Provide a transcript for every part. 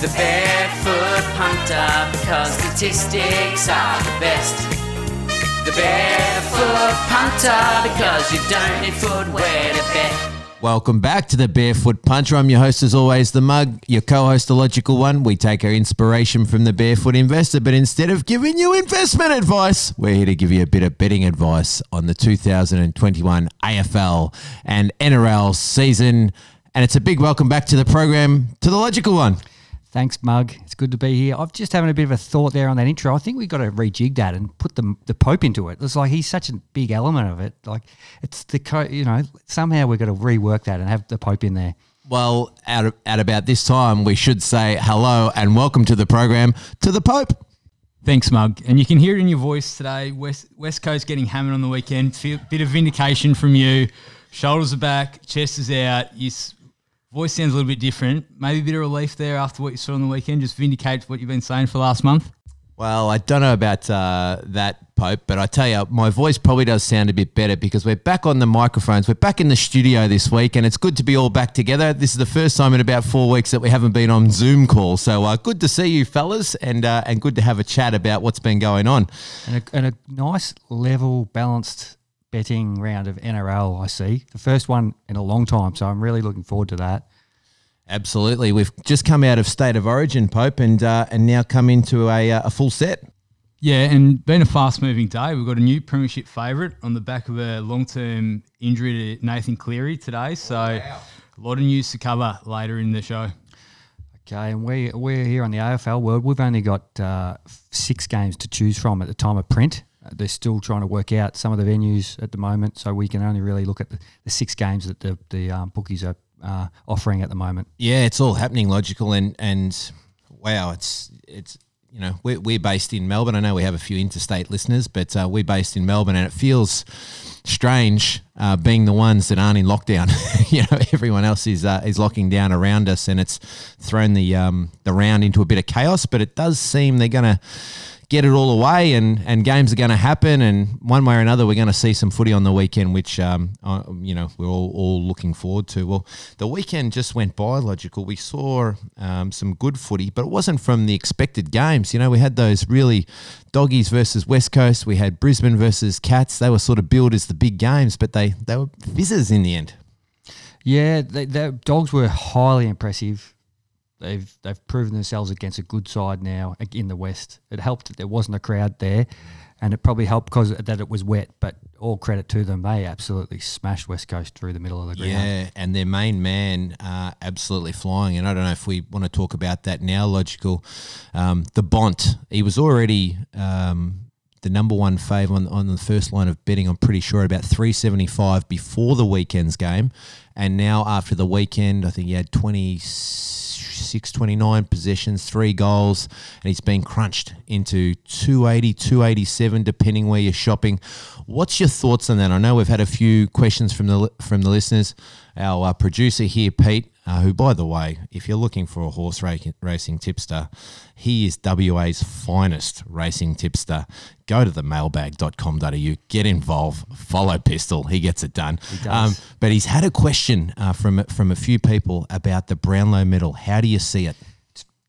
The barefoot punter, because statistics are the best. The barefoot punter, because you don't need footwear to bet. Welcome back to the Barefoot Punter. I'm your host, as always, the Mug, your co-host, the Logical One. We take our inspiration from the Barefoot Investor, but instead of giving you investment advice, we're here to give you a bit of betting advice on the 2021 AFL and NRL season. And it's a big welcome back to the program to the Logical One. Thanks, Mug. It's good to be here. I've just having a bit of a thought there on that intro. I think we've got to rejig that and put the the Pope into it. It's like he's such a big element of it. Like it's the co- you know somehow we've got to rework that and have the Pope in there. Well, at, at about this time, we should say hello and welcome to the program to the Pope. Thanks, Mug. And you can hear it in your voice today. West, West Coast getting hammered on the weekend. Feel, bit of vindication from you. Shoulders are back, chest is out. You Voice sounds a little bit different. Maybe a bit of relief there after what you saw on the weekend. Just vindicates what you've been saying for the last month. Well, I don't know about uh, that, Pope, but I tell you, my voice probably does sound a bit better because we're back on the microphones. We're back in the studio this week, and it's good to be all back together. This is the first time in about four weeks that we haven't been on Zoom call. So uh, good to see you, fellas, and uh, and good to have a chat about what's been going on. And a, and a nice, level, balanced betting round of NRL, I see. The first one in a long time. So I'm really looking forward to that. Absolutely. We've just come out of State of Origin, Pope, and uh, and now come into a, uh, a full set. Yeah, and been a fast moving day. We've got a new premiership favourite on the back of a long term injury to Nathan Cleary today. So wow. a lot of news to cover later in the show. Okay, and we, we're here on the AFL world. We've only got uh, six games to choose from at the time of print. They're still trying to work out some of the venues at the moment, so we can only really look at the, the six games that the, the um, bookies are uh, offering at the moment. Yeah, it's all happening logical, and and wow, it's it's you know we're, we're based in Melbourne. I know we have a few interstate listeners, but uh, we're based in Melbourne, and it feels strange uh, being the ones that aren't in lockdown. you know, everyone else is uh, is locking down around us, and it's thrown the um, the round into a bit of chaos. But it does seem they're going to get it all away and, and games are going to happen. And one way or another, we're going to see some footy on the weekend, which, um, uh, you know, we're all, all looking forward to. Well, the weekend just went by, logical. We saw um, some good footy, but it wasn't from the expected games. You know, we had those really doggies versus West Coast. We had Brisbane versus Cats. They were sort of billed as the big games, but they, they were fizzers in the end. Yeah, the dogs were highly impressive they've they've proven themselves against a good side now in the West. It helped that there wasn't a crowd there, and it probably helped because that it was wet. But all credit to them, they absolutely smashed West Coast through the middle of the ground. Yeah, and their main man uh, absolutely flying. And I don't know if we want to talk about that now. Logical, um, the Bont. He was already. Um, the number one fave on, on the first line of betting, I'm pretty sure, about 375 before the weekend's game. And now after the weekend, I think he had 26, 29 possessions, three goals, and he's been crunched into 280, 287, depending where you're shopping. What's your thoughts on that? I know we've had a few questions from the from the listeners. Our uh, producer here, Pete, uh, who, by the way, if you're looking for a horse racing tipster, he is WA's finest racing tipster. Go to the mailbag.com.au, get involved, follow Pistol. He gets it done. He does. Um, but he's had a question uh, from, from a few people about the Brownlow medal. How do you see it?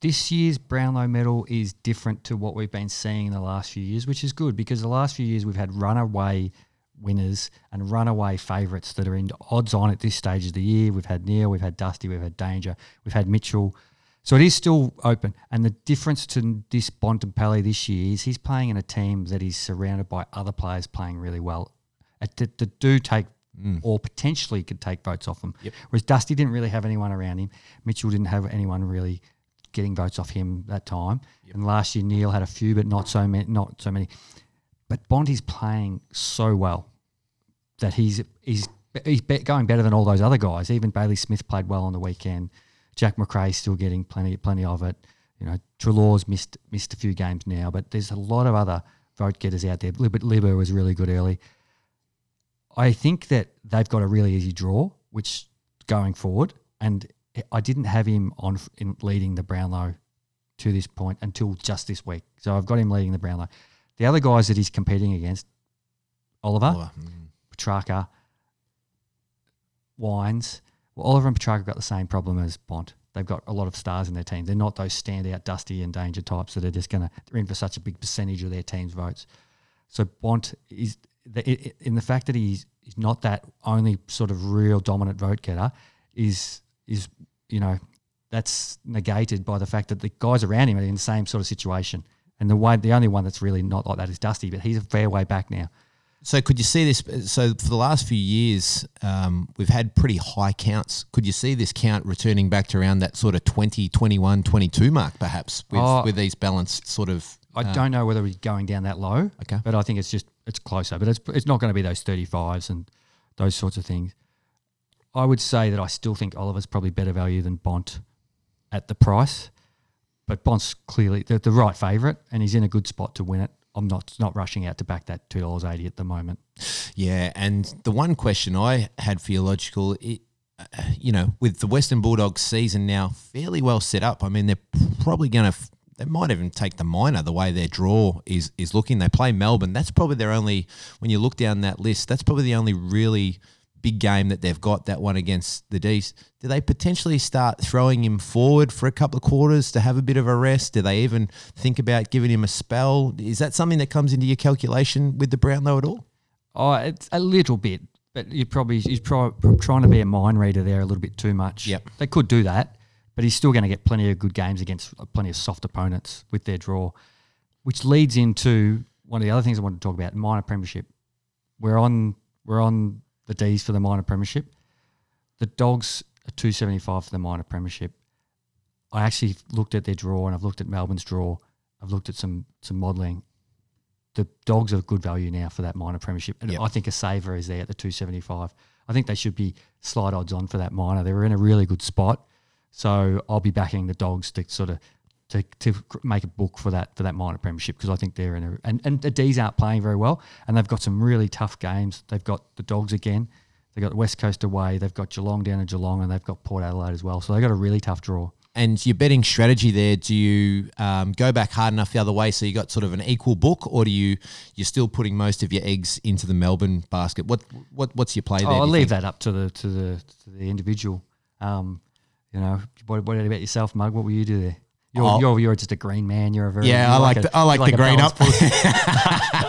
This year's Brownlow medal is different to what we've been seeing in the last few years, which is good because the last few years we've had runaway winners and runaway favourites that are in odds on at this stage of the year. We've had Neil, we've had Dusty, we've had Danger, we've had Mitchell. So it is still open. And the difference to this Bontempelli this year is he's playing in a team that is surrounded by other players playing really well that, that do take mm. or potentially could take votes off him. Yep. Whereas Dusty didn't really have anyone around him. Mitchell didn't have anyone really getting votes off him that time. Yep. And last year Neil had a few, but not so many. Not so many. But Bont is playing so well that he's he's he's going better than all those other guys. Even Bailey Smith played well on the weekend. Jack Macrae's still getting plenty plenty of it. You know, Treloar's missed missed a few games now, but there's a lot of other vote getters out there. Libert Libber was really good early. I think that they've got a really easy draw, which going forward, and I didn't have him on in leading the Brownlow to this point until just this week. So I've got him leading the Brownlow. The other guys that he's competing against, Oliver, Oliver. Mm. Petrarca, Wines. Well, Oliver and Petrarca got the same problem as Bont. they've got a lot of stars in their team. They're not those standout, dusty, and danger types that are just going to they're in for such a big percentage of their team's votes. So Bont is the, in the fact that he's, he's not that only sort of real dominant vote getter is is you know that's negated by the fact that the guys around him are in the same sort of situation. And the one, the only one that's really not like that is Dusty, but he's a fair way back now. So could you see this? So for the last few years, um, we've had pretty high counts. Could you see this count returning back to around that sort of 20, 21, 22 mark, perhaps, with, Oh. with these balanced sort of? I don't know whether we're going down that low. Okay. But I think it's just it's closer. But it's it's not going to be those thirty fives and those sorts of things. I would say that I still think Oliver's probably better value than Bont at the price. But Bont's clearly the, the right favourite and he's in a good spot to win it. I'm not not rushing out to back that two dollars eighty at the moment. Yeah, and the one question I had for your logical, it, uh, you know, with the Western Bulldogs season now fairly well set up. I mean, they're probably going to. They might even take the minor the way their draw is is looking. They play Melbourne. That's probably their only. When you look down that list, that's probably the only really big game that they've got. That one against the D's. Do they potentially start throwing him forward for a couple of quarters to have a bit of a rest? Do they even think about giving him a spell? Is that something that comes into your calculation with the Brownlow at all? Oh, it's a little bit, but you're probably he's pro- trying to be a mind reader there a little bit too much. Yep. they could do that, but he's still going to get plenty of good games against uh, plenty of soft opponents with their draw, which leads into one of the other things I want to talk about: minor premiership. We're on we're on the D's for the minor premiership. The Dogs are two seventy five for the minor premiership. I actually looked at their draw and I've looked at Melbourne's draw. I've looked at some some modelling. The dogs are good value now for that minor premiership, and Yep. I think a saver is there at the two seventy five. I think they should be slight odds on for that minor. They were in a really good spot, so I'll be backing the dogs to sort of to, to make a book for that for that minor premiership because I think they're in a and and the D's aren't playing very well, and they've got some really tough games. They've got the dogs again. They've got the West Coast away. They've got Geelong down in Geelong, and they've got Port Adelaide as well. So they've got a really tough draw. And your betting strategy there, do you um, go back hard enough the other way so you got sort of an equal book, or do you you're still putting most of your eggs into the Melbourne basket? What what what's your play there? Oh, I'll leave think? that up to the to the to the individual. Um, you know, what, what about yourself, Mug? What will you do there? You're, Oh. you're, you're just a green man. You're a very Yeah, I like a- the, I like you the green up.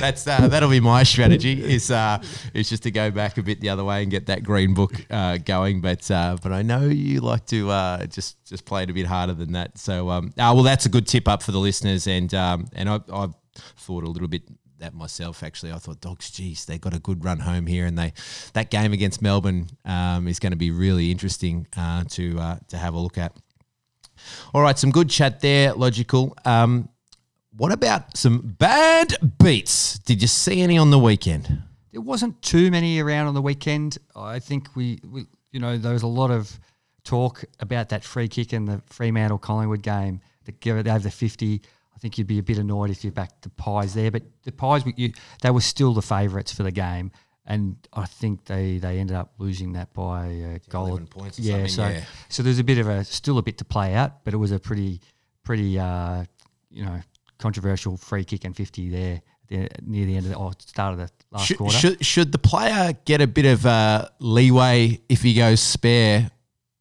That's uh, that'll be my strategy. Is uh, is just to go back a bit the other way and get that green book uh, going. But uh, but I know you like to uh, just just play it a bit harder than that. So um, uh, well, that's a good tip up for the listeners. And um, and I, I've thought a little bit that myself actually. I thought dogs, geez, they got a good run home here, and they that game against Melbourne um, is going to be really interesting uh, to uh, to have a look at. All right, some good chat there, logical. Um, what about some bad beats? Did you see any on the weekend? There wasn't too many around on the weekend. I think we, we you know, there was a lot of talk about that free kick in the Fremantle Collingwood game that give over the 50. I think you'd be a bit annoyed if you backed the Pies there, but the Pies, you, they were still the favourites for the game. And I think they, they ended up losing that by a goal. 11 points or yeah, something, so yeah. so there's a bit of a still a bit to play out, but it was a pretty pretty uh, you know controversial free kick and 50 there the, near the end of the or start of the last Should, quarter. should, should the player get a bit of uh, leeway if he goes spare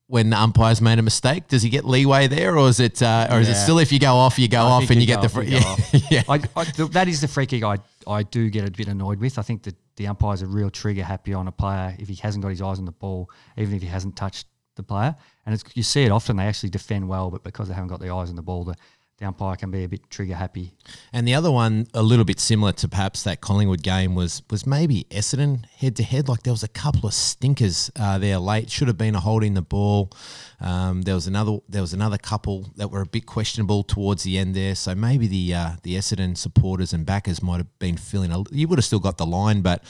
when the umpire's made a mistake? Does he get leeway there, or is it, uh, or is it still if you go off, you go I off and you, you get the free? off. yeah. I, I, th- that is the free kick I, I do get a bit annoyed with. I think that the umpires are real trigger happy on a player if he hasn't got his eyes on the ball, even if he hasn't touched the player. And you see it often, they actually defend well, but because they haven't got their eyes on the ball, the, umpire can be a bit trigger happy. And the other one, a little bit similar to perhaps that Collingwood game, was was maybe Essendon head to head. Like there was a couple of stinkers uh, there late. Should have been a holding the ball. Um, there was another. There was another couple that were a bit questionable towards the end there. So maybe the uh, the Essendon supporters and backers might have been feeling. A, you would have still got the line, but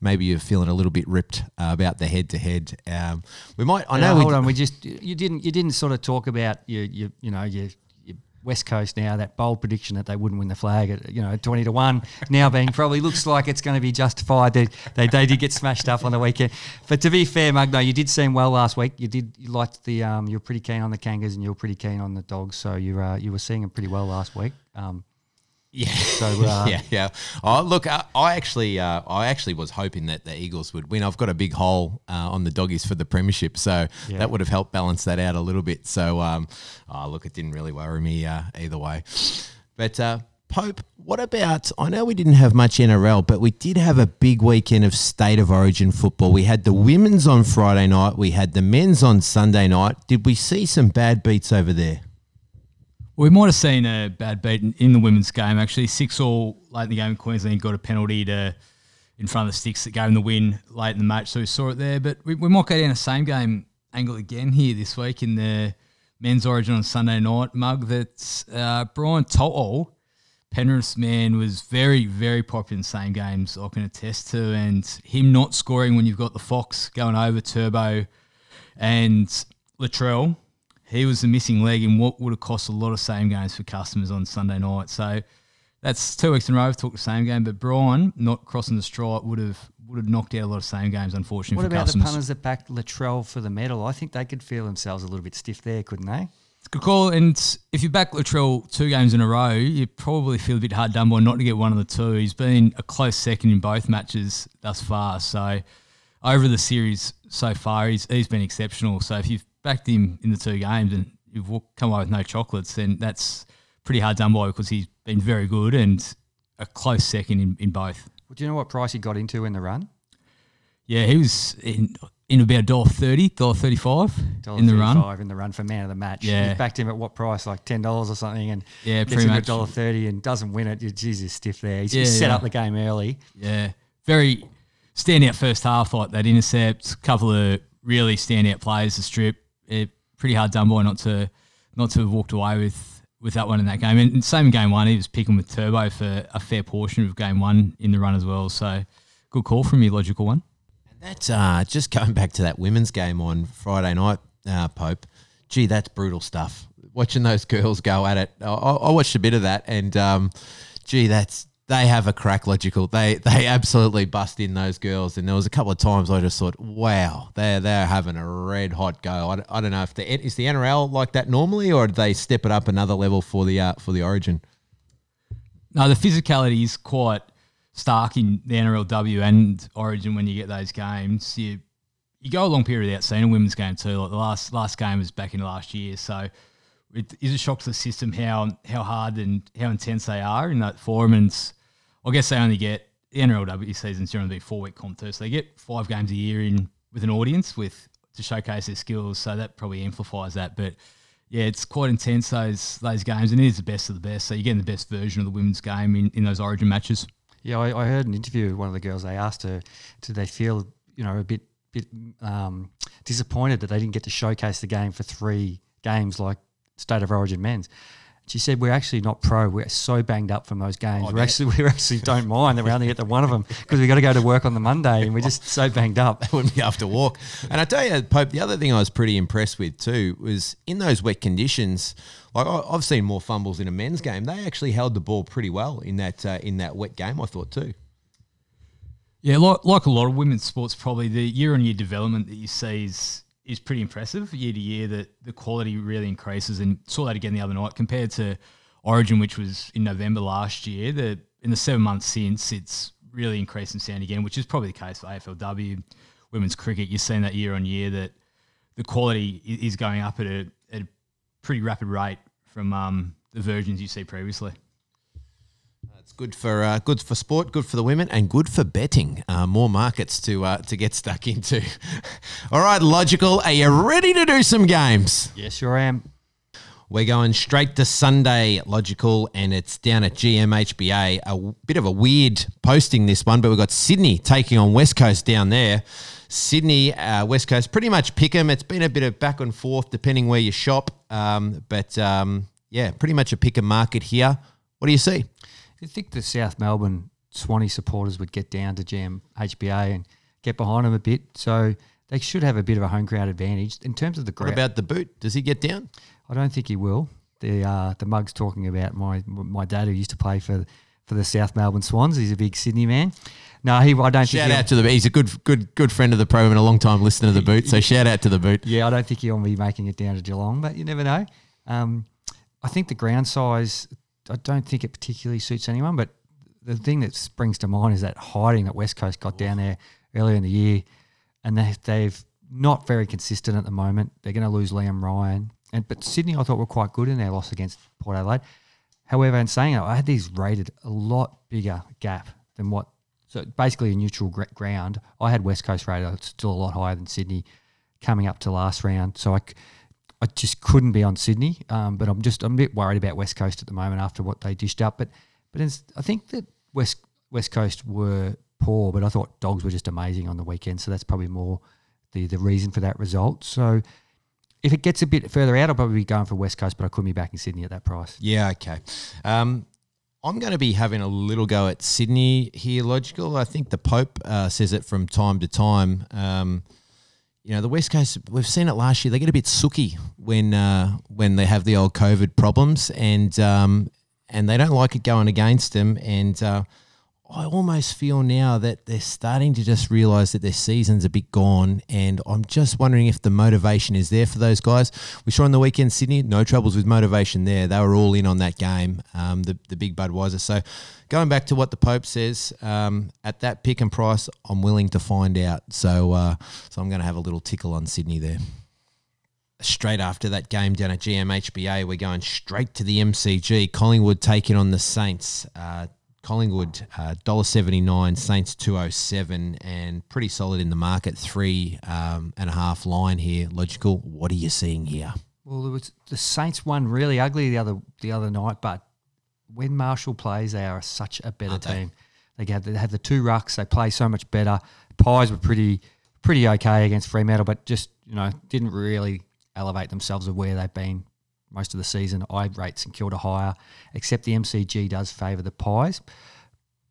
maybe you're feeling a little bit ripped uh, about the head to head. We might. I know. Now, we, hold on, we just you didn't you didn't sort of talk about your you you know your West Coast now that bold prediction that they wouldn't win the flag at you know twenty to one now being probably looks like it's going to be justified. They, they they did get smashed up on the weekend, but to be fair, Magno, you did seem well last week. You did you liked the um you were pretty keen on the Kangas and you were pretty keen on the Dogs, so you uh, you were seeing them pretty well last week. Um, Yeah. So, uh, yeah, yeah. Oh, look, I, I actually, uh, I actually was hoping that the Eagles would win. I've got a big hole uh, on the doggies for the premiership, so Yeah. that would have helped balance that out a little bit. So, um, oh, look, it didn't really worry me uh, either way. But uh, Pope, what about? I know we didn't have much NRL, but we did have a big weekend of state of origin football. We had the women's on Friday night. We had the men's on Sunday night. Did we see some bad beats over there? We might have seen a bad beat in, in the women's game. Actually, six all late in the game. Queensland got a penalty to in front of the sticks that gave them the win late in the match. So we saw it there. But we, we might go down the same game angle again here this week in the men's origin on Sunday night. Mug that uh, Brian To'o, Penrith's man, was very very popular in same games. I can attest to, and him not scoring when you've got the Fox going over Turbo and Latrell he was the missing leg in what would have cost a lot of same games for customers on Sunday night. So that's two weeks in a row. We've talked the same game, but Brian not crossing the stripe would have would have knocked out a lot of same games, unfortunately What for about customers. the punters that backed Latrell for the medal? I think they could feel themselves a little bit stiff there, couldn't they? It's a good call. And if you back Latrell two games in a row, you probably feel a bit hard done by not to get one of the two. He's been a close second in both matches thus far. So over the series so far, he's he's been exceptional. So if you've backed him in the two games and you've come away with no chocolates, then that's pretty hard done by because he's been very good and a close second in, in both. Well, do you know what price he got into in the run? Yeah, he was in in about dollar thirty, dollar thirty five in the run. $1.35 in the run for man of the match. Yeah. you backed him at what price? Like ten dollars or something, and Yeah, gets pretty him much. dollar thirty and doesn't win it. Geez, he's stiff there. He's, Yeah, he's set yeah. up the game early. Yeah, very standout first half like that intercept. couple of really standout players to strip. Pretty hard done by not to not to have walked away with with that one in that game. And, same in game one, he was picking with Turbo for a fair portion of game one in the run as well. So good call from you, logical one. That's uh, just going back to that women's game on Friday night, uh, Pope. Gee, that's brutal stuff. Watching those girls go at it, I, I I watched a bit of that, and um, gee, that's they have a crack. Logical, they they absolutely bust in those girls, and there was a couple of times I just thought, wow, they're they're having a red hot go. I, I don't know if the is the NRL like that normally, or did they step it up another level for the uh, for the Origin? No, the physicality is quite stark in the NRLW and Origin when you get those games. You you go a long period without seeing a women's game too. Like the last last game was back in last year, so it is a shock to the system how how hard and how intense they are in that forum. And I guess they only get the NRLW season's generally four week comp too, so they get five games a year in with an audience with to showcase their skills. So that probably amplifies that, but. Yeah, it's quite intense those those games, and it is the best of the best. So you're getting the best version of the women's game in, in those Origin matches. Yeah, I, I heard an interview with one of the girls. They asked her, did they feel, you know, a bit bit um, disappointed that they didn't get to showcase the game for three games like State of Origin men's? She said, "We're actually not pro. We're so banged up from those games. we actually we actually don't mind that we only get the one of them because we got to go to work on the Monday and we're just so banged up." wouldn't be able to walk. And I tell you, Pope, the other thing I was pretty impressed with too was in those wet conditions. Like I- I've seen more fumbles in a men's game. They actually held the ball pretty well in that uh, in that wet game. I thought too. Yeah, like, like a lot of women's sports, probably the year on year development that you see is is pretty impressive year to year. That the quality really increases, and saw that again the other night compared to Origin, which was in November last year. The in the seven months since, it's really increased in sound again, which is probably the case for AFLW women's cricket. You're seeing that year on year that the quality is going up at a, at a pretty rapid rate from um, the versions you see previously. It's good for uh, good for sport, good for the women, and good for betting. Uh, more markets to uh, to get stuck into. All right, logical. Are you ready to do some games? Yes, sure am. We're going straight to Sunday, logical, and it's down at GMHBA. A bit of a weird posting this one, but we've got Sydney taking on West Coast down there. Sydney, uh, West Coast, pretty much pick 'em. It's been a bit of back and forth depending where you shop, um, but um, yeah, pretty much a pick 'em market here. What do you see? You think the South Melbourne Swanee supporters would get down to Jam HBA and get behind them a bit, so they should have a bit of a home crowd advantage in terms of the crowd. What about the boot? Does he get down? I don't think he will. The uh, the mug's talking about my my dad who used to play for for the South Melbourne Swans. He's a big Sydney man. No, he. I don't Shout think. out to the he's a good good good friend of the program and a long time listener to the boot. So shout out to the boot. Yeah, I don't think he'll be making it down to Geelong, but you never know. Um, I think the ground size I don't think it particularly suits anyone. But the thing that springs to mind is that hiding that West Coast got down there earlier in the year, and they, they've not very consistent at the moment. They're going to lose Liam Ryan, and but Sydney I thought were quite good in their loss against Port Adelaide. However, in saying that, I had these rated a lot bigger gap than what. So basically, a neutral gr- ground. I had West Coast rated still a lot higher than Sydney coming up to last round. So I, I just couldn't be on Sydney. Um, but I'm just I'm a bit worried about West Coast at the moment after what they dished up. But but I think that West West Coast were poor, but I thought Dogs were just amazing on the weekend. So that's probably more the the reason for that result. So if it gets a bit further out, I'll probably be going for West Coast, but I couldn't be back in Sydney at that price. Yeah, okay. Um, I'm going to be having a little go at Sydney here, logical. I think the Pope uh, says it from time to time. Um, you know, the West Coast, we've seen it last year. They get a bit sooky when uh, when they have the old COVID problems, and um, and they don't like it going against them. And uh, I almost feel now that they're starting to just realise that their season's a bit gone, and I'm just wondering if the motivation is there for those guys. We saw on the weekend Sydney, no troubles with motivation there. They were all in on that game, um, the the big Budweiser. So going back to what the Pope says, um, at that pick and price, I'm willing to find out. So uh, so I'm going to have a little tickle on Sydney there straight after that game down at GMHBA, we're going straight to the MCG. Collingwood taking on the Saints. Uh, Collingwood uh, dollar seventy nine, Saints two oh seven, and pretty solid in the market. Three um, and a half line here. Logical. What are you seeing here? Well, it was the Saints won really ugly the other the other night, but when Marshall plays, they are such a better Aren't team. They have, they have the two rucks. They play so much better. Pies were pretty pretty okay against Fremantle, but just you know didn't really elevate themselves of where they've been most of the season. I rate St Kilda higher, except the MCG does favour the Pies,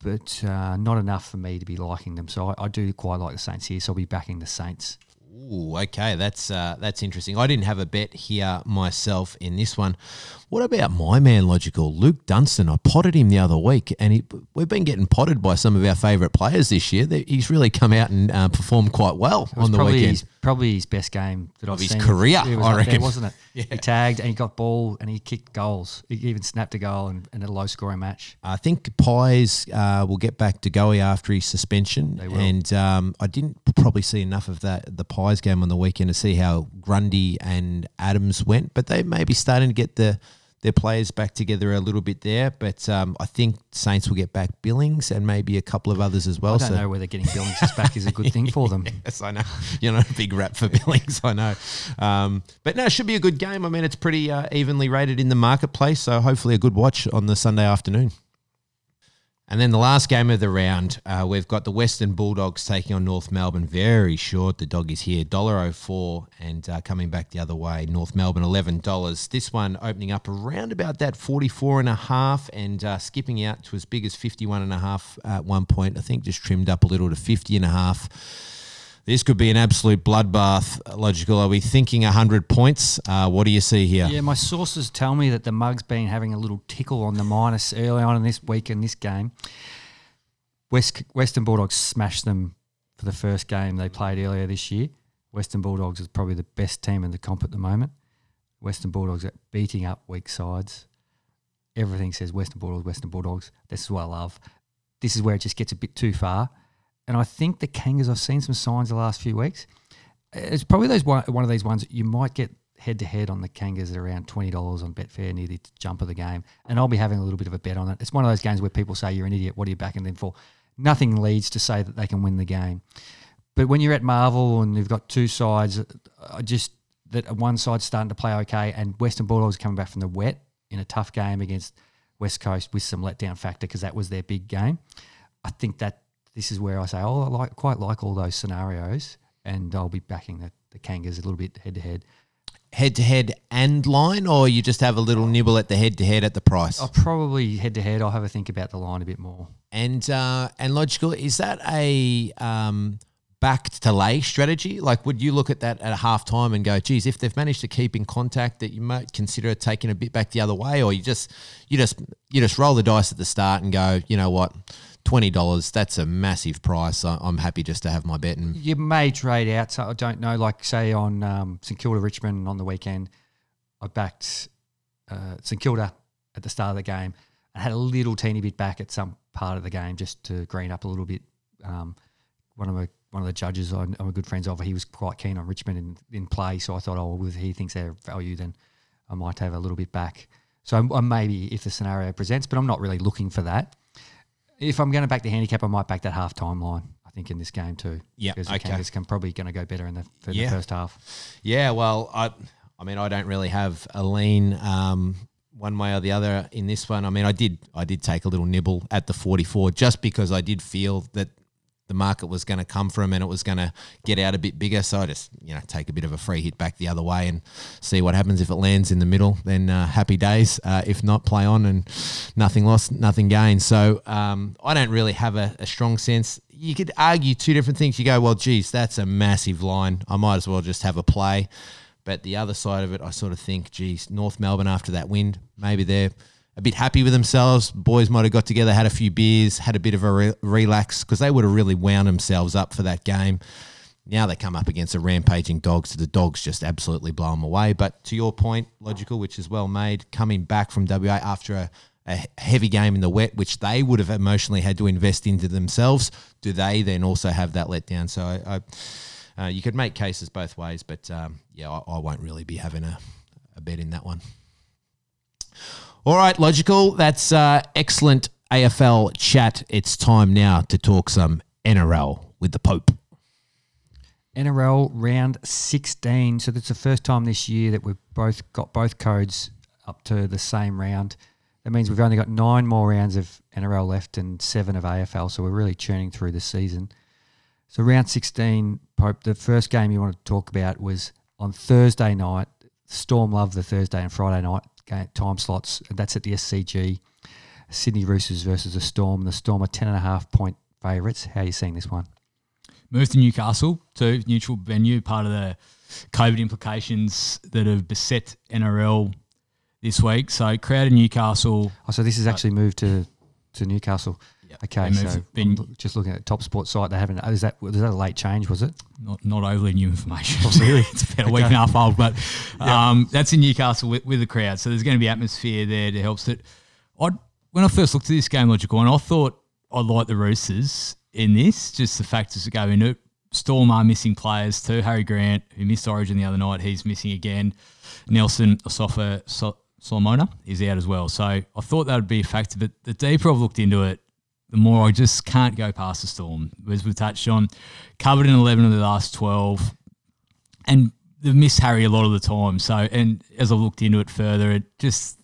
but uh, not enough for me to be liking them. So I, I do quite like the Saints here, so I'll be backing the Saints. Ooh, okay, that's uh, that's interesting. I didn't have a bet here myself in this one. What about my man, logical Luke Dunstan? I potted him the other week, and he, we've been getting potted by some of our favourite players this year. He's really come out and uh, performed quite well on the probably weekend. His, probably his best game that I've his seen. career, It was I up there, reckon. wasn't it? He tagged and he got ball and he kicked goals. He even snapped a goal in, in a low scoring match. I think Pies uh, will get back to Goey after his suspension, They will. and um, I didn't probably see enough of that the Pies game on the weekend to see how Grundy and Adams went, but they may be starting to get the their players back together a little bit there. But um, I think Saints will get back Billings and maybe a couple of others as well. I don't so know whether getting Billings back is a good thing for them. Yes, I know. You're not a big rap for Billings, I know. Um, but no, it should be a good game. I mean, it's pretty uh, evenly rated in the marketplace, so hopefully a good watch on the Sunday afternoon. And then the last game of the round, uh, we've got the Western Bulldogs taking on North Melbourne. Very short. The dog is here, $1.04, and uh, coming back the other way, North Melbourne $11. This one opening up around about that 44 and a half and uh, skipping out to as big as 51 and a half at one point. I think just trimmed up a little to 50 and a half. This could be an absolute bloodbath. Logical. Are we thinking 100 points? Uh, what do you see here? Yeah, my sources tell me that the mug's been having a little tickle on the minus early on in this week in this game. West Western Bulldogs smashed them for the first game they played earlier this year. Western Bulldogs is probably the best team in the comp at the moment. Western Bulldogs are beating up weak sides. Everything says Western Bulldogs, Western Bulldogs. This is what I love. This is where it just gets a bit too far. And I think the Kangas, I've seen some signs the last few weeks. It's probably those one, one of these ones you might get head to head on the Kangas at around twenty dollars on Betfair near the jump of the game, and I'll be having a little bit of a bet on it. It's one of those games where people say you're an idiot. What are you backing them for? Nothing leads to say that they can win the game. But when you're at Marvel and you've got two sides, I just that one side's starting to play okay, and Western Bulldogs coming back from the wet in a tough game against West Coast with some letdown factor because that was their big game. I think that this is where I say, oh, I like quite like all those scenarios, and I'll be backing the, the Kangas a little bit head to head. Head to head and line, or you just have a little nibble at the head to head at the price? I'll probably head to head. I'll have a think about the line a bit more. And uh, and logical is that a um, back to lay strategy? Like, would you look at that at half time and go, "Geez, if they've managed to keep in contact, that you might consider taking a bit back the other way," or you just you just you just roll the dice at the start and go, you know what, twenty dollars, that's a massive price. I- I'm happy just to have my bet and You may trade out. So I don't know. Like say on um, St Kilda Richmond on the weekend, I backed uh, St Kilda at the start of the game. I had a little teeny bit back at some part of the game just to green up a little bit. Um, one of my one of the judges I'm, a good friends of, he was quite keen on Richmond in, in play, so I thought, oh, if he thinks they're value, then I might have a little bit back. So I'm, I'm maybe if the scenario presents, but I'm not really looking for that. If I'm going to back the handicap, I might back that half time line. I think in this game too. Yeah, because the okay. Kangas can probably going to go better in the, for Yeah. the first half. Yeah, well, I, I mean, I don't really have a lean um, one way or the other in this one. I mean, I did, I did take a little nibble at the forty-four just because I did feel that the market was going to come from and it was going to get out a bit bigger. So I just, you know, take a bit of a free hit back the other way and see what happens. If it lands in the middle, then uh, happy days. Uh, if not, play on and nothing lost, nothing gained. So um, I don't really have a, a strong sense. You could argue two different things. You go, well, geez, that's a massive line. I might as well just have a play. But the other side of it, I sort of think, geez, North Melbourne after that wind, maybe they're a bit happy with themselves. Boys might have got together, had a few beers, had a bit of a re- relax because they would have really wound themselves up for that game. Now they come up against a rampaging dogs. So the dogs just absolutely blow them away. But to your point, logical, which is well made, coming back from WA after a, a heavy game in the wet, which they would have emotionally had to invest into themselves, do they then also have that letdown? So I, I, uh, you could make cases both ways, but um, yeah, I, I won't really be having a, a bet in that one. All right, logical. That's uh, excellent AFL chat. It's time now to talk some NRL with the Pope. NRL round 16. So that's the first time this year that we've both got both codes up to the same round. That means we've only got nine more rounds of NRL left and seven of AFL. So we're really churning through the season. So round 16, Pope, the first game you want to talk about was on Thursday night. Storm love the Thursday and Friday night time slots. That's at the SCG. Sydney Roosters versus the Storm. The Storm are 10.5 point favourites. How are you seeing this one? Moved to Newcastle to neutral venue, part of the COVID implications that have beset NRL this week. So crowded Newcastle. Oh, so this is actually moved to, to Newcastle. Okay, They so been- just looking at the top sport site, they haven't. Is that was that a late change? Was it? not not overly new information. really, it's about a week and a half old, but um, that's in Newcastle with, with the crowd. So there's going to be atmosphere there that helps it. I when I first looked at this game, logical, and I thought I liked the Roosters in this. Just the factors that go into it. Storm are missing players too. Harry Grant, who missed Origin the other night, he's missing again. Nelson Asofa so, Solomona is out as well. So I thought that would be a factor. But the deeper I've looked into it, the more I just can't go past the Storm. As we've touched on, covered in 11 of the last 12, and they've missed Harry a lot of the time. So, and as I looked into it further, it just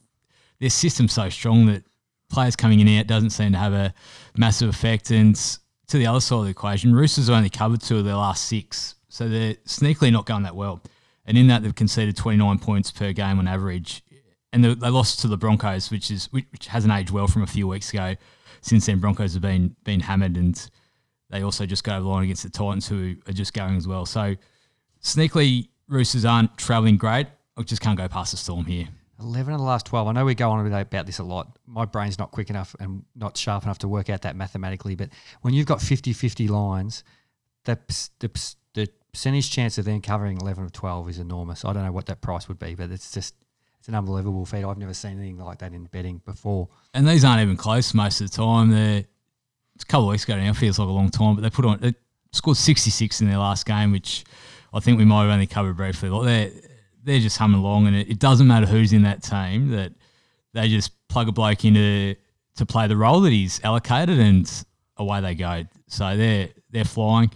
their system's so strong that players coming in out doesn't seem to have a massive effect. And to the other side of the equation, Roosters have only covered two of their last six, so they're sneakily not going that well. And in that, they've conceded 29 points per game on average. And they, lost to the Broncos, which is which hasn't aged well from a few weeks ago. Since then, Broncos have been been hammered, and they also just go over the line against the Titans, who are just going as well. So sneakily, Roosters aren't travelling great. I just can't go past the Storm here. 11 of the last 12. I know we go on about this a lot. My brain's not quick enough and not sharp enough to work out that mathematically. But when you've got 50 50 lines, the, the, the percentage chance of them covering 11 of 12 is enormous. I don't know what that price would be, but it's just it's an unbelievable feat. I've never seen anything like that in betting before. And these aren't even close most of the time. They're, it's a couple of weeks ago now, feels like a long time, but they put on, they scored 66 in their last game, which I think we might have only covered briefly. Like they're, they're just humming along, and it, it doesn't matter who's in that team, that they just plug a bloke into to play the role that he's allocated, and away they go. So they're, they're flying.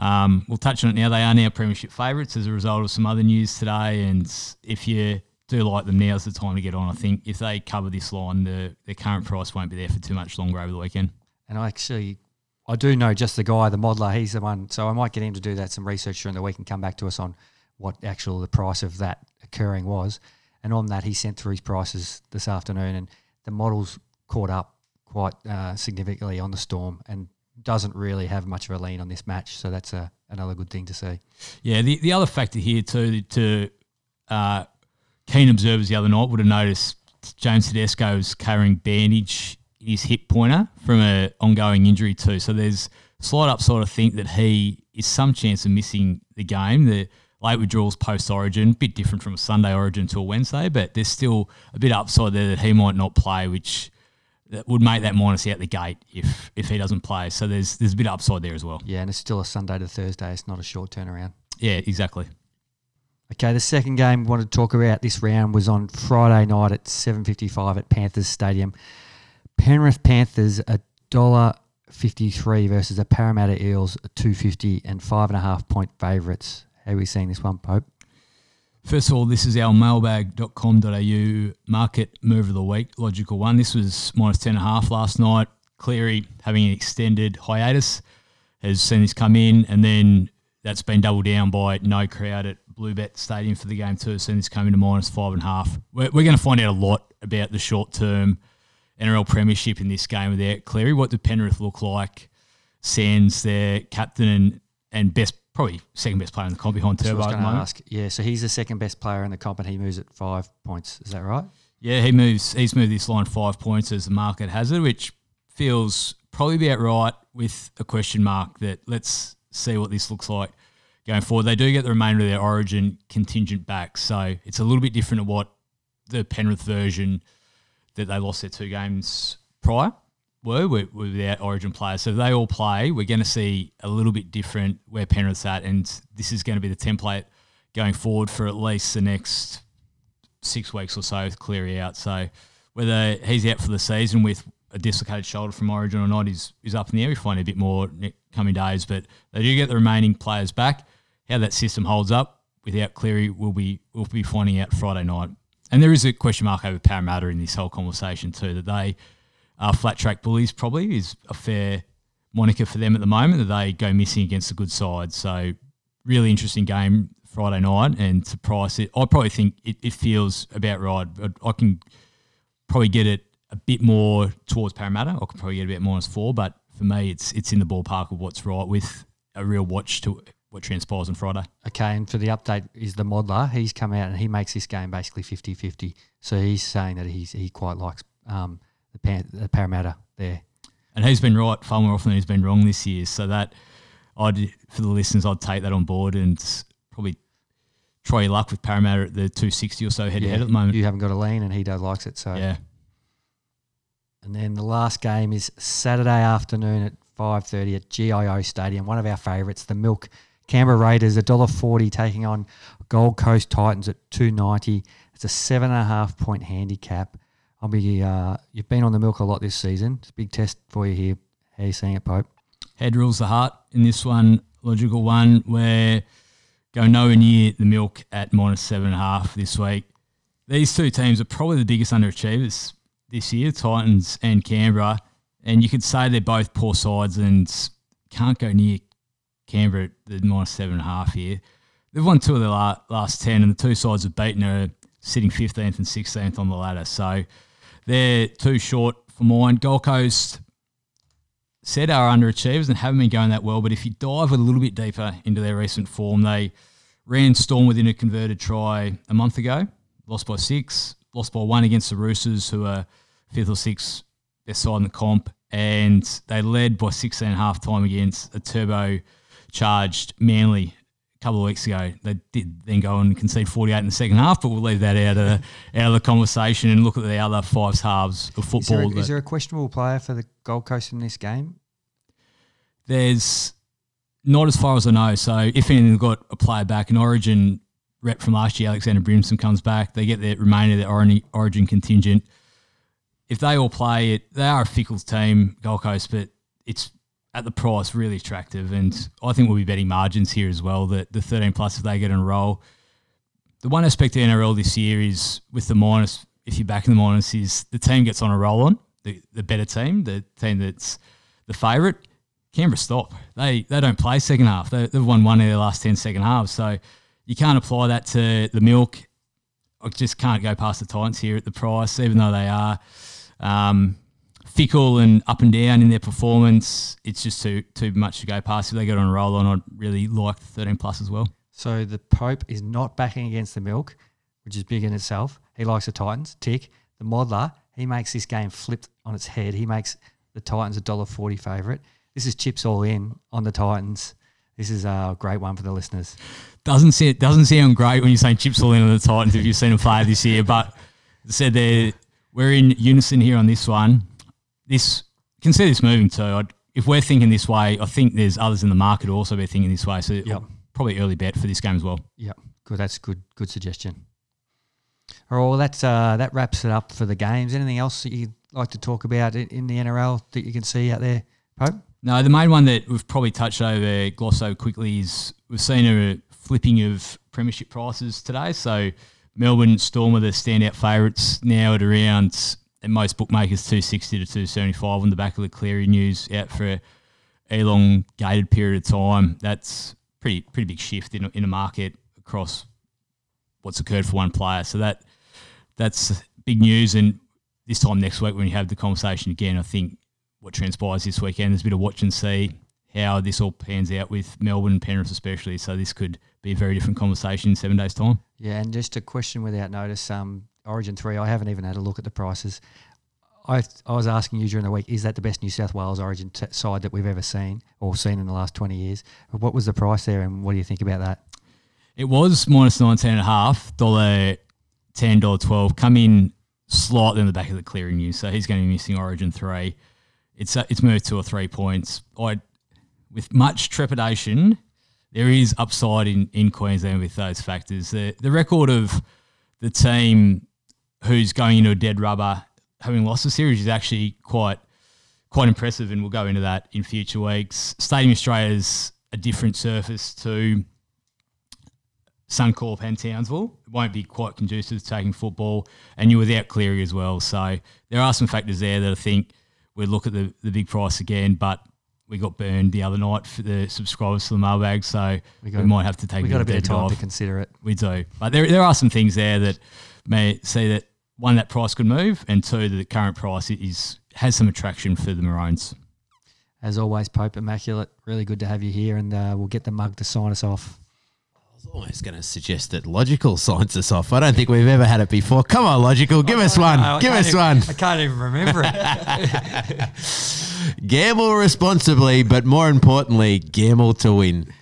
Um, we'll touch on it now. They are now premiership favourites as a result of some other news today. And if you do like them, now's the time to get on. I think if they cover this line, the their current price won't be there for too much longer over the weekend. And I actually, I do know just the guy, the modeler. He's the one. So I might get him to do that some research during the week and come back to us on what actual the price of that occurring was. And on that, he sent through his prices this afternoon, and the models caught up quite uh, significantly on the storm, and doesn't really have much of a lean on this match. So that's a, another good thing to see. Yeah, the, the other factor here too, to uh, keen observers the other night would have noticed James Tedesco's carrying bandage in his hip pointer from an ongoing injury too. So there's slight upside to think that he is some chance of missing the game. The late withdrawals post Origin, bit different from a Sunday Origin to a Wednesday, but there's still a bit upside there that he might not play, which that would make that minus out the gate if if he doesn't play. So there's there's a bit upside there as well. Yeah, and it's still a Sunday to Thursday. It's not a short turnaround. Yeah, exactly. Okay, the second game we wanted to talk about this round was on Friday night at 7.55 at Panthers Stadium. Penrith Panthers a dollar fifty-three versus the Parramatta Eels a two fifty and five and a half point favourites. How are we seeing this one, Pope? First of all, this is our mailbag.com.au market move of the week, logical one. This was minus 10.5 last night. Cleary having an extended hiatus has seen this come in, and then that's been doubled down by no crowd at Bluebet Stadium for the game too. Seen this come into minus five and a half. We're, we're going to find out a lot about the short term NRL Premiership in this game without Cleary. What do Penrith look like? Sands their captain and, and best probably second best player in the comp behind Turbo I at was the going to moment. ask. Yeah, so he's the second best player in the comp and he moves at five points. Is that right? Yeah, he moves. He's moved this line five points as the market has it, which feels probably about right with a question mark. That let's see what this looks like going forward. They do get the remainder of their Origin contingent back, so it's a little bit different to what the Penrith version that they lost their two games prior were with- without Origin players. So they all play, we're going to see a little bit different where Penrith's at, and this is going to be the template going forward for at least the next six weeks or so with Cleary out. So whether he's out for the season with a dislocated shoulder from Origin or not is is up in the air. We find a bit more coming days, but they do get the remaining players back. How that system holds up without Cleary, we'll be we'll be finding out Friday night. And there is a question mark over Parramatta in this whole conversation too. That they are flat track bullies probably is a fair moniker for them at the moment. That they go missing against a good side. So really interesting game Friday night, and to price it, I probably think it, it feels about right. I, I can probably get it a bit more towards Parramatta. I could probably get a bit more as four, but for me, it's it's in the ballpark of what's right with a real watch to what transpires on Friday. Okay, and for the update is the modeler. He's come out and he makes this game basically 50-50. So he's saying that he's he quite likes um, the, Pan, the Parramatta there. And he's been right far more often than he's been wrong this year. So that I'd for the listeners, I'd take that on board and probably try your luck with Parramatta at the two sixty or so head to head at the moment. You haven't got a lean and he does likes it. So Yeah. And then the last game is Saturday afternoon at 5.30 at GIO Stadium. One of our favourites, the Milk Canberra Raiders, $1.40 taking on Gold Coast Titans at 290. It's a seven and a half point handicap. I'll be, uh, you've been on the Milk a lot this season. It's a big test for you here. How are you seeing it, Pope? Head rules the heart in this one, logical one, where go nowhere near the milk at minus seven and a half this week. These two teams are probably the biggest underachievers this year, Titans and Canberra. And you could say they're both poor sides and can't go near Canberra at the minus seven and a half here. They've won two of their la- last 10, and the two sides have beaten are sitting 15th and 16th on the ladder. So they're too short for mine. Gold Coast said are underachievers and haven't been going that well. But if you dive a little bit deeper into their recent form, they ran Storm within a converted try a month ago, lost by six, lost by one against the Roosters, who are fifth or sixth best side in the comp, and they led by 16 and a half time against a turbo charged Manly a couple of weeks ago. They did then go and concede 48 in the second half, but we'll leave that out of, out of the conversation and look at the other five halves of Is there, football. a, that- is there a questionable player for the Gold Coast in this game? there's not as far as I know. So if anything, they've got a player back, an Origin rep from last year, Alexander Brimson comes back. They get the remainder of their Origin contingent. If they all play it, they are a fickle team, Gold Coast, but it's at the price really attractive. And I think we'll be betting margins here as well. That the 13 plus if they get in a roll. The one aspect of NRL this year is with the minus. If you're back in the minus, is the team gets on a roll on the the better team, the team that's the favourite. Canberra stop. They they don't play second half. They, they've won one of their last 10 second halves. So you can't apply that to the milk. I just can't go past the Titans here at the price, even though they are um, fickle and up and down in their performance. It's just too too much to go past. If they get on a roll on, I'd really like the 13 plus as well. So the Pope is not backing against the Milk, which is big in itself. He likes the Titans. Tick. The Modeler, he makes this game flipped on its head. He makes the Titans a dollar forty favourite. This is chips all in on the Titans. This is a great one for the listeners. doesn't see it doesn't sound great when you're saying chips all in on the Titans if you've seen them play this year. But said there, we're in unison here on this one. this can see this moving too. I'd, if we're thinking this way, I think there's others in the market who also be thinking this way. So Yep. probably early bet for this game as well. Yep, good. That's good. Good suggestion. All right, well, that's uh, that wraps it up for the games. Anything else that you'd like to talk about in, in the NRL that you can see out there, Pope? No, the main one that we've probably touched over, gloss over quickly is we've seen a flipping of premiership prices today. So Melbourne Storm are the standout favourites now at around at most bookmakers two sixty to two seventy five on the back of the Cleary news out for a elongated period of time. That's pretty pretty big shift in a, in a market across what's occurred for one player. So that that's big news. And this time next week when we have the conversation again, I think what transpires this weekend. There's a bit of watch and see how this all pans out with Melbourne and Penrith especially. So this could be a very different conversation in seven days' time. Yeah, and just a question without notice. Um, Origin three. I haven't even had a look at the prices. I I was asking you during the week, is that the best New South Wales Origin t- side that we've ever seen or seen in the last twenty years? What was the price there, and what do you think about that? It was minus nineteen and a half dollar ten dollar twelve. Come in slightly in the back of the Cleary news, so he's going to be missing Origin three. It's uh, it's moved two or three points. I with much trepidation. There is upside in, in Queensland with those factors. The the record of the team who's going into a dead rubber having lost the series is actually quite quite impressive, and we'll go into that in future weeks. Stadium Australia's a different surface to Suncorp and Townsville. It won't be quite conducive to taking football, and you're without Cleary as well. So there are some factors there that I think we'd look at the, the big price again, but we got burned the other night for the subscribers to the mailbag, so we, got- might have to take We got a bit of dead time to consider it. We do, but there there are some things there that may say that one that price could move, and two that the current price is has some attraction for the Maroons. As always, Pope Immaculate, really good to have you here, and uh, we'll get the mug to sign us off. I was almost going to suggest that Logical signs us off. I don't think we've ever had it before. Come on, Logical, give us one. I give us even- one. I can't even remember it. Gamble responsibly, but more importantly, gamble to win.